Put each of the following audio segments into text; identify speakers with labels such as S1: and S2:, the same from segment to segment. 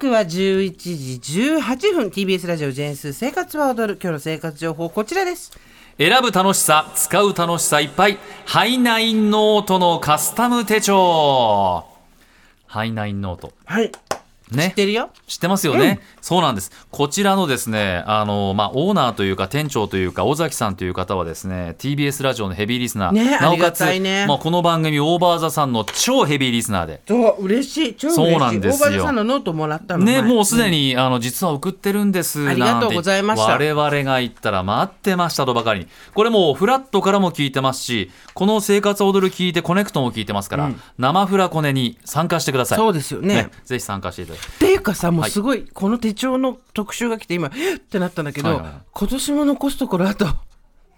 S1: 刻は11時18分。TBS ラジオジェーンス生活は踊る。今日の生活情報こちらです。
S2: 選ぶ楽しさ使う楽しさいっぱい。ハイナインノートのカスタム手帳。ハイナインノート
S1: はい
S2: ね。
S1: 知ってるよ。
S2: 知ってますよね、そうなんです。こちらのですねあの、まあ、オーナーというか店長というか尾崎さんという方はですね TBS ラジオのヘビーリスナー、
S1: ね
S2: なおかつ、
S1: ね。
S2: まあ、この番組オーバーザさんの超ヘビーリスナーで。
S1: そう嬉しい。超嬉しい。
S2: そうなんですよ。
S1: 大場さんのノートもらったの
S2: ね、
S1: 前。
S2: もうすでに、あの実は送ってるんです
S1: ありがとうございました。
S2: 我々が言ったら待ってましたとばかりに。これもうフラットからも聞いてますしこの「生活踊る」聞いてコネクトも聞いてますから、生フラコネに参加してください。
S1: そうですよね。
S2: ぜひ参加していただい。て
S1: っていうかさもう
S2: はい
S1: すごい、この手帳の特集が来て今っ？てなったんだけど、
S2: はいはいはい。
S1: 今年も残すところあと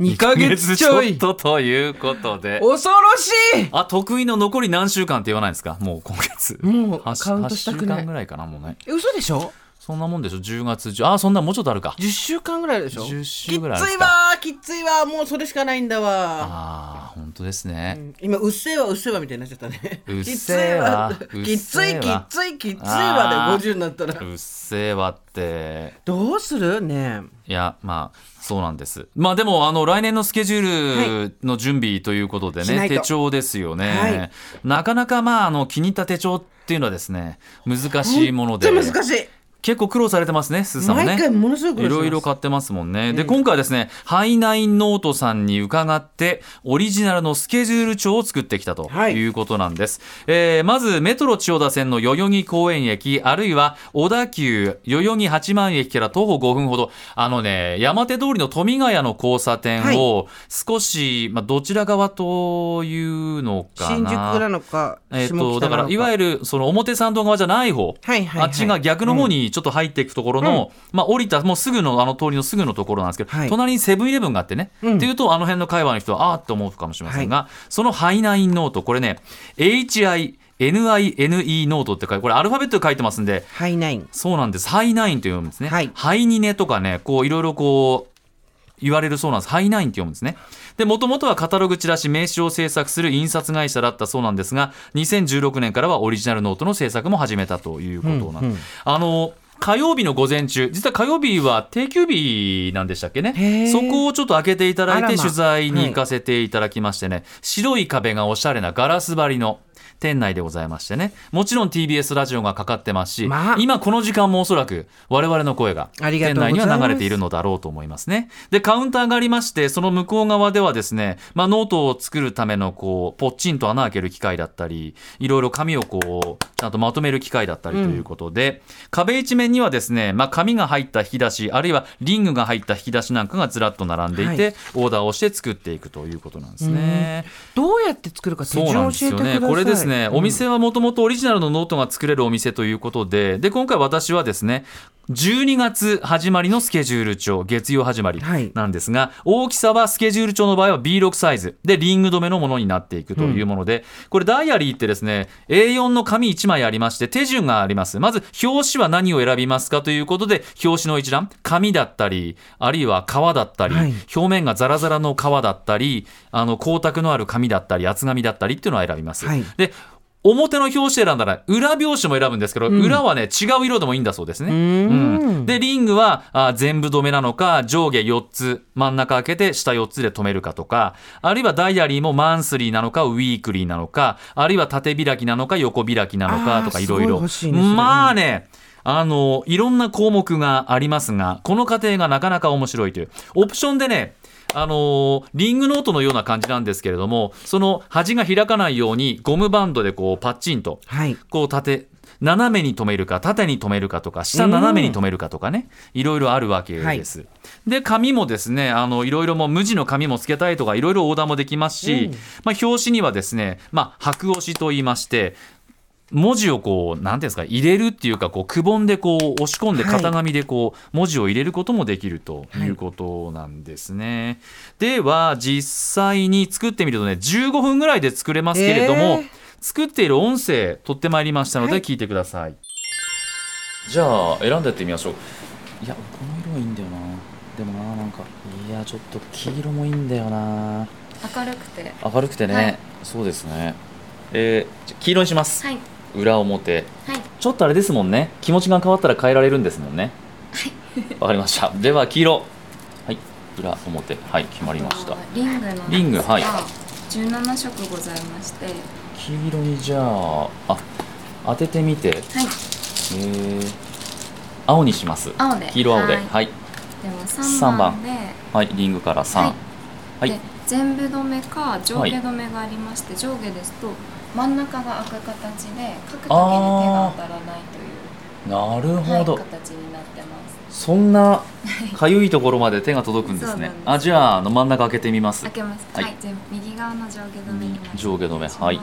S1: 2ヶ月ちょい。
S2: とということで。
S1: 恐ろしい！
S2: あ得意の残り何週間って言わないですか？もう今月。
S1: もうカウントしたくない。
S2: 8週間ぐらいかなもうね。
S1: え嘘でしょ？
S2: そんなもんでしょ？10月10あそんなもうちょっとあるか。
S1: 10週間ぐらいでしょ
S2: ？10週ぐらい
S1: きついわーきついわもうそれしかないんだわ
S2: ああ本当ですね、
S1: うん。今うっせぇわうっせぇわみたいになっちゃったね。
S2: うっせぇわ。
S1: きついわきついきついわ
S2: あー。
S1: で50になったら。
S2: うっせえわって。
S1: どうする？ね
S2: いやまあそうなんです。まあでもあの来年のスケジュールの準備ということでね、
S1: しないと。
S2: 手帳ですよね、
S1: はい。
S2: なかなかまああの気に入った手帳っていうのはですね難しいもので。
S1: 難しい
S2: 結構苦労されてますね、すーさんもね。
S1: 毎回ものすごく
S2: いろいろ買ってますもんね。で、今回はですね、ハイナインノートさんに伺って、オリジナルのスケジュール帳を作ってきたと
S1: はい
S2: いうことなんです。えーまず、メトロ千代田線の代々木公園駅、あるいは小田急代々木八幡駅から徒歩5分ほど、あのね、山手通りの富ヶ谷の交差点を少し、まあ、どちら側というのかな。
S1: 新宿なのか
S2: えっ、
S1: 下
S2: と、だから、いわゆる、その表参道側じゃない方。
S1: はいはいはい
S2: あっちが逆の方にちょっと入っていくところの、まあ降りたもうすぐのあの通りのすぐのところなんですけど、
S1: はい。
S2: 隣にセブンイレブンがあってね、
S1: うん。
S2: っていうとあの辺の界隈の人はあーって思うかもしれませんが、そのハイナインノートこれね HI NINE ノートって書いてこれアルファベットで書いてますんで
S1: ハイナイン。
S2: そうなんです。ハイナインと読むんですね、
S1: はい。
S2: ハイニネとかねこういろいろこう言われるそうなんです。ハイナインって読むんですね。で、もともとはカタログチラシ名刺を制作する印刷会社だったそうなんですが、2016年からはオリジナルノートの制作も始めたということなんです。あの、火曜日の午前中、実は火曜日は定休日なんでしたっけ
S1: へ
S2: ね。
S1: ー。
S2: そこをちょっと開けていただいて取材に行かせていただきましてね、白い壁がおしゃれなガラス張りの店内でございましてね、もちろん TBS ラジオがかかってますし、
S1: まあ。
S2: 今この時間もおそらく我々の声が店内には流れているのだろうと思いますね。で、カウンターがありまして、その向こう側ではですね、まあ、ノートを作るための、こう、ポッチンと穴開ける機械だったり、いろいろ紙をこう、ちゃんとまとめる機械だったりということで、壁一面にはですね、まあ、紙が入った引き出し、あるいはリングが入った引き出しなんかがずらっと並んでいて、
S1: はい。
S2: オーダーをして作っていくということなんですね。
S1: どうやって作るか手順
S2: んですよね。
S1: 教えてください。
S2: これですね、
S1: うん。
S2: お店はもともとオリジナルのノートが作れるお店ということで、で、今回私はですね、12月始まりのスケジュール帳、月曜始まり
S1: はい
S2: なんですが、大きさはスケジュール帳の場合は B6 サイズでリング止めのものになっていくというもので、これダイアリーってですね、A4 の紙1枚ありまして手順があります。まず表紙は何を選びますかということで、表紙の一覧、紙だったり、あるいは革だったり、
S1: はい
S2: 表面がザラザラの革だったり、あの光沢のある紙だったり、厚紙だったりっていうのを選びます。
S1: はい
S2: で表の表紙選んだら裏表紙も選ぶんですけど、裏はね違う色でもいいんだそうですね。うん。でリングはあ全部止めなのか上下4つ真ん中開けて下4つで止めるかとかあるいはダイアリーもマンスリーなのかウィークリーなのかあるいは縦開きなのか横開きなのかとかいろいろ。まあねあのいろんな項目がありますがこの過程がなかなか面白いという。オプションでねあのーリングノートのような感じなんですけれどもその端が開かないようにゴムバンドでこうパッチンと
S1: はい。
S2: こう縦斜めに止めるか縦に止めるかとか下斜めに止めるかとかねいろいろあるわけです。で紙もですねあのいろいろもう無地の紙もつけたいとかいろいろオーダーもできますし、まあ、表紙にはですね、まあ、白押しと言いまして文字をこう、なんていうんですか、入れるっていうか、こう、くぼんでこう、押し込んで
S1: はい
S2: 型紙でこう、文字を入れることもできるということなんですね。では、実際に作ってみるとね、15分ぐらいで作れますけれども、
S1: えー
S2: 作っている音声、取ってまいりましたので、
S1: はい
S2: 聞いてください。じゃあ、選んでやってみましょう。いや、この色いいんだよな。でもな、なんか、いや、ちょっと黄色もいいんだよな。
S3: 明るくて
S2: 明るくてね、
S3: はい
S2: そうですね。えーじゃ黄色にします。
S3: はい
S2: 裏表。
S3: はい。
S2: ちょっとあれですもんね。気持ちが変わったら変えられるんですもんね。わかりました。では黄色。はい。裏表。はい。決まりました。
S3: リングの
S2: リングはい。
S3: 17色ございまして。は
S2: 黄色にじゃああ当ててみて。
S3: い。
S2: えー、青にします。
S3: 青で。
S2: 黄色青で。は
S3: はい。
S2: い
S3: では
S2: 三
S3: 3番で。
S2: はい。リングから3
S3: は
S2: はいい、
S3: で全部止めか上下止めがありまして、上下ですと真ん中が開く形で書くだけで手が当たらないという
S2: なるほど、
S3: はい、形になってます。
S2: そんなかゆいところまで手が届くんですね。あじゃああの真ん中開けてみます。
S3: 開けます。
S2: は
S3: はい。い、全部右側の上下止めに
S2: 上下止め。はい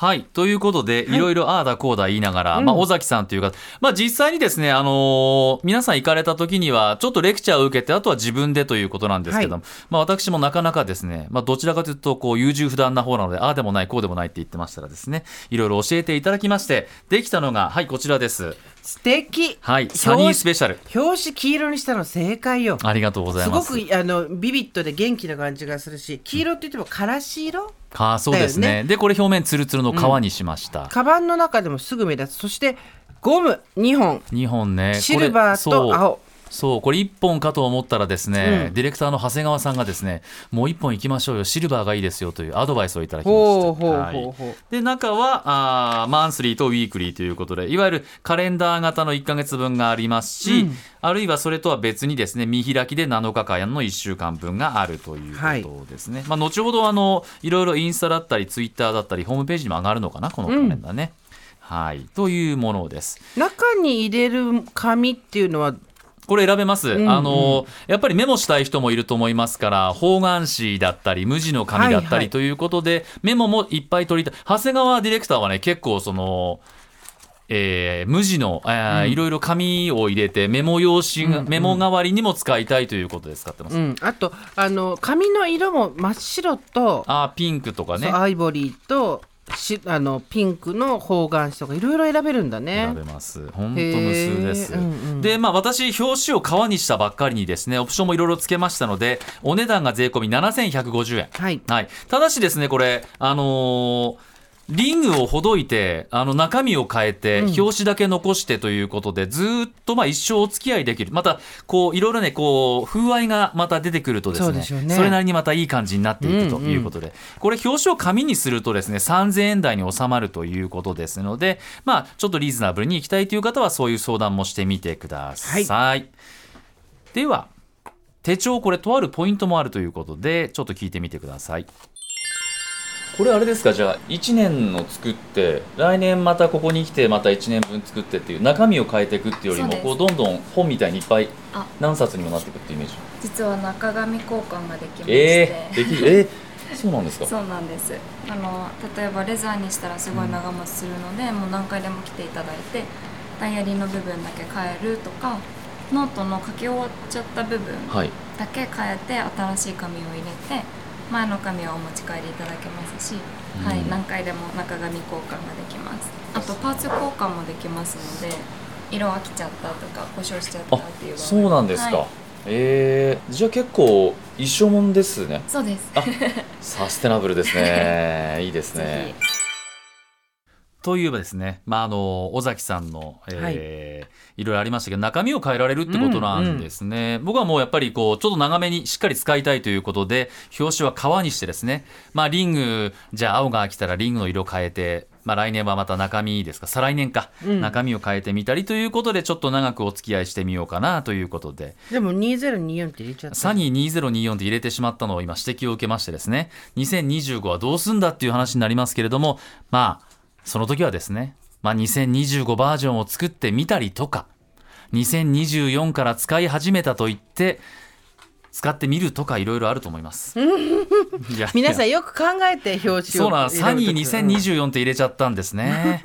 S2: はい。ということで、
S1: はい。
S2: いろいろああだこうだ言いながら、
S1: うん。
S2: まあ、尾崎さんというか、まあ、実際にですね、あのー皆さん行かれた時にはちょっとレクチャーを受けてあとは自分でということなんですけども、まあ、私もなかなかですね、まあ、どちらかというとこう優柔不断な方なのでああでもないこうでもないって言ってましたらですねいろいろ教えていただきましてできたのがはいこちらです
S1: 素敵。
S2: はい。サニースペシャル。
S1: 表紙黄色にしたの正解よ。
S2: ありがとうござい
S1: す。ご
S2: ます
S1: くあのビビッドで元気な感じがするし黄色って言ってもからし色
S2: あそうですね。
S1: だよ
S2: でこれ表面ツルツルの革にしました、
S1: カバンの中でもすぐ目立つ。そしてゴム2本。
S2: 2本ね。
S1: シルバーと青
S2: そうこれ1本かと思ったらですね、
S1: うん。
S2: ディレクターの長谷川さんがですねもう1本いきましょうよ。シルバーがいいですよというアドバイスをいただきましで中はあーマンスリーとウィークリーということでいわゆるカレンダー型の1か月分がありますし、
S1: うん。
S2: あるいはそれとは別にですね見開きで7日間の1週間分があるということですね、まあ、後ほどあのいろいろインスタだったりツイッターだったりホームページにも上がるのかなこのカレンダーね、はい。というものです。
S1: 中に入れる紙っていうのは
S2: これ選べます、
S1: んうん。
S2: あのやっぱりメモしたい人もいると思いますから方眼紙だったり無地の紙だった
S1: はいはい。
S2: りということで、メモもいっぱい取りたい。長谷川ディレクターはね結構そのえー無地の、えーいろいろ紙を入れてメモ用紙が、
S1: うんうん。
S2: メモ代わりにも使いたいということで使ってます、
S1: うん、あとあの紙の色も真っ白と、
S2: あーピンクとかね。
S1: アイボリーとしあのピンクの方眼紙とかいろいろ選べるんだね。
S2: 選べます。本当無数です、
S1: うんうん。
S2: でまあ私表紙を革にしたばっかりにですねオプションもいろいろつけましたのでお値段が税込み7150円。
S1: はい。
S2: はい、ただしですねこれあのーリングをほどいてあの中身を変えて、
S1: うん。
S2: 表紙だけ残してということでずーっとまあ一生お付き合いできる。またこういろいろねこう風合いがまた出てくるとですね
S1: そね。
S2: れなりにまたいい感じになっていくと
S1: うんうん
S2: いうことで、これ表紙を紙にするとですね3000円台に収まるということですのでまあちょっとリーズナブルに行きたいという方はそういう相談もしてみてください、では手帳これとあるポイントもあるということでちょっと聞いてみてくださいこれあれですかじゃあ1年の作って来年またここに来てまた1年分作ってっていう中身を変えていくっていうよりもこうどんどん本みたいにいっぱい
S3: あ。
S2: 何冊にもなっていくっていうイメージ。
S3: 実は中紙交換ができまして、
S2: えー、できるえー、そうなんですか？
S3: そうなんです。あの例えばレザーにしたらすごい長持ちするので、もう何回でも来ていただいてダイヤリーの部分だけ変えるとかノートの書き終わっちゃった部分
S2: はい。
S3: だけ変えて新しい紙を入れて前の紙はお持ち帰りいただけますし、
S2: うん。
S3: はい、何回でも中紙交換ができます。あとパーツ交換もできますので色飽きちゃったとか故障しちゃった
S2: あ
S3: っていう
S2: そうなんですか、
S3: はい。
S2: えー、じゃあ結構一生もんですね。
S3: そうです。
S2: あサステナブルですね。いいですね。
S3: ぜ
S2: といえばですね、まあ、あの尾崎さんの、えーい、ろいろありましたけど中身を変えられるってことなんですね、僕はもうやっぱりこうちょっと長めにしっかり使いたいということで表紙は革にしてですね、まあ、リングじゃあ青が飽きたらリングの色変えて、まあ、来年はまた中身ですか再来年か、
S1: うん。
S2: 中身を変えてみたりということでちょっと長くお付き合いしてみようかなということで。
S1: でも2024って入れちゃった。
S2: サニー2024って入れてしまったのを今指摘を受けましてですね2025はどうすんだっていう話になりますけれどもまあその時はですね、まあ、2025バージョンを作ってみたりとか2024から使い始めたと言って使ってみるとかいろいろあると思います。
S1: 皆さんよく考えて表紙を
S2: そうなんサニー
S1: 入れる時
S2: 2024って入れちゃったんですね。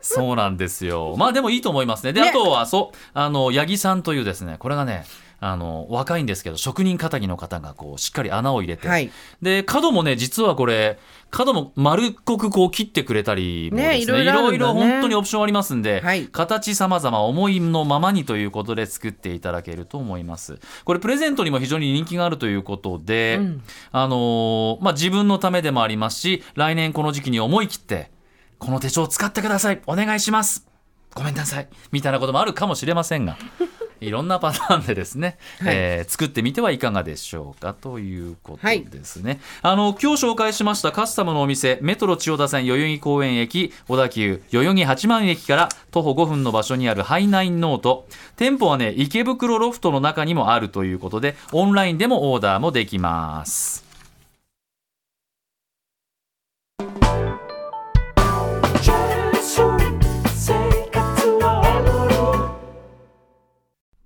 S2: そうなんですよ。まあでもいいと思いますね。で、
S1: ね
S2: あとは、そう、あの、八木さんというですね、これがね、あの、若いんですけど、職人仇の方が、こう、しっかり穴を入れて、
S1: はい。
S2: で、角もね、実はこれ、角も丸っこくこう切ってくれたりもですね、
S1: ねいろいろね。
S2: 本当にオプションありますんで、
S1: はい。
S2: 形様々思いのままにということで作っていただけると思います。これプレゼントにも非常に人気があるということで、
S1: うん。
S2: あのーまあ、自分のためでもありますし来年この時期に思い切ってこの手帳を使ってください。お願いします。ごめんなさい。みたいなこともあるかもしれませんがいろんなパターンでですね、
S1: はい。
S2: えー作ってみてはいかがでしょうかということですね、あの今日紹介しましたカスタムのお店メトロ千代田線代々木公園駅小田急代々木八幡駅から徒歩5分の場所にあるハイナインノート。店舗はね池袋ロフトの中にもあるということでオンラインでもオーダーもできます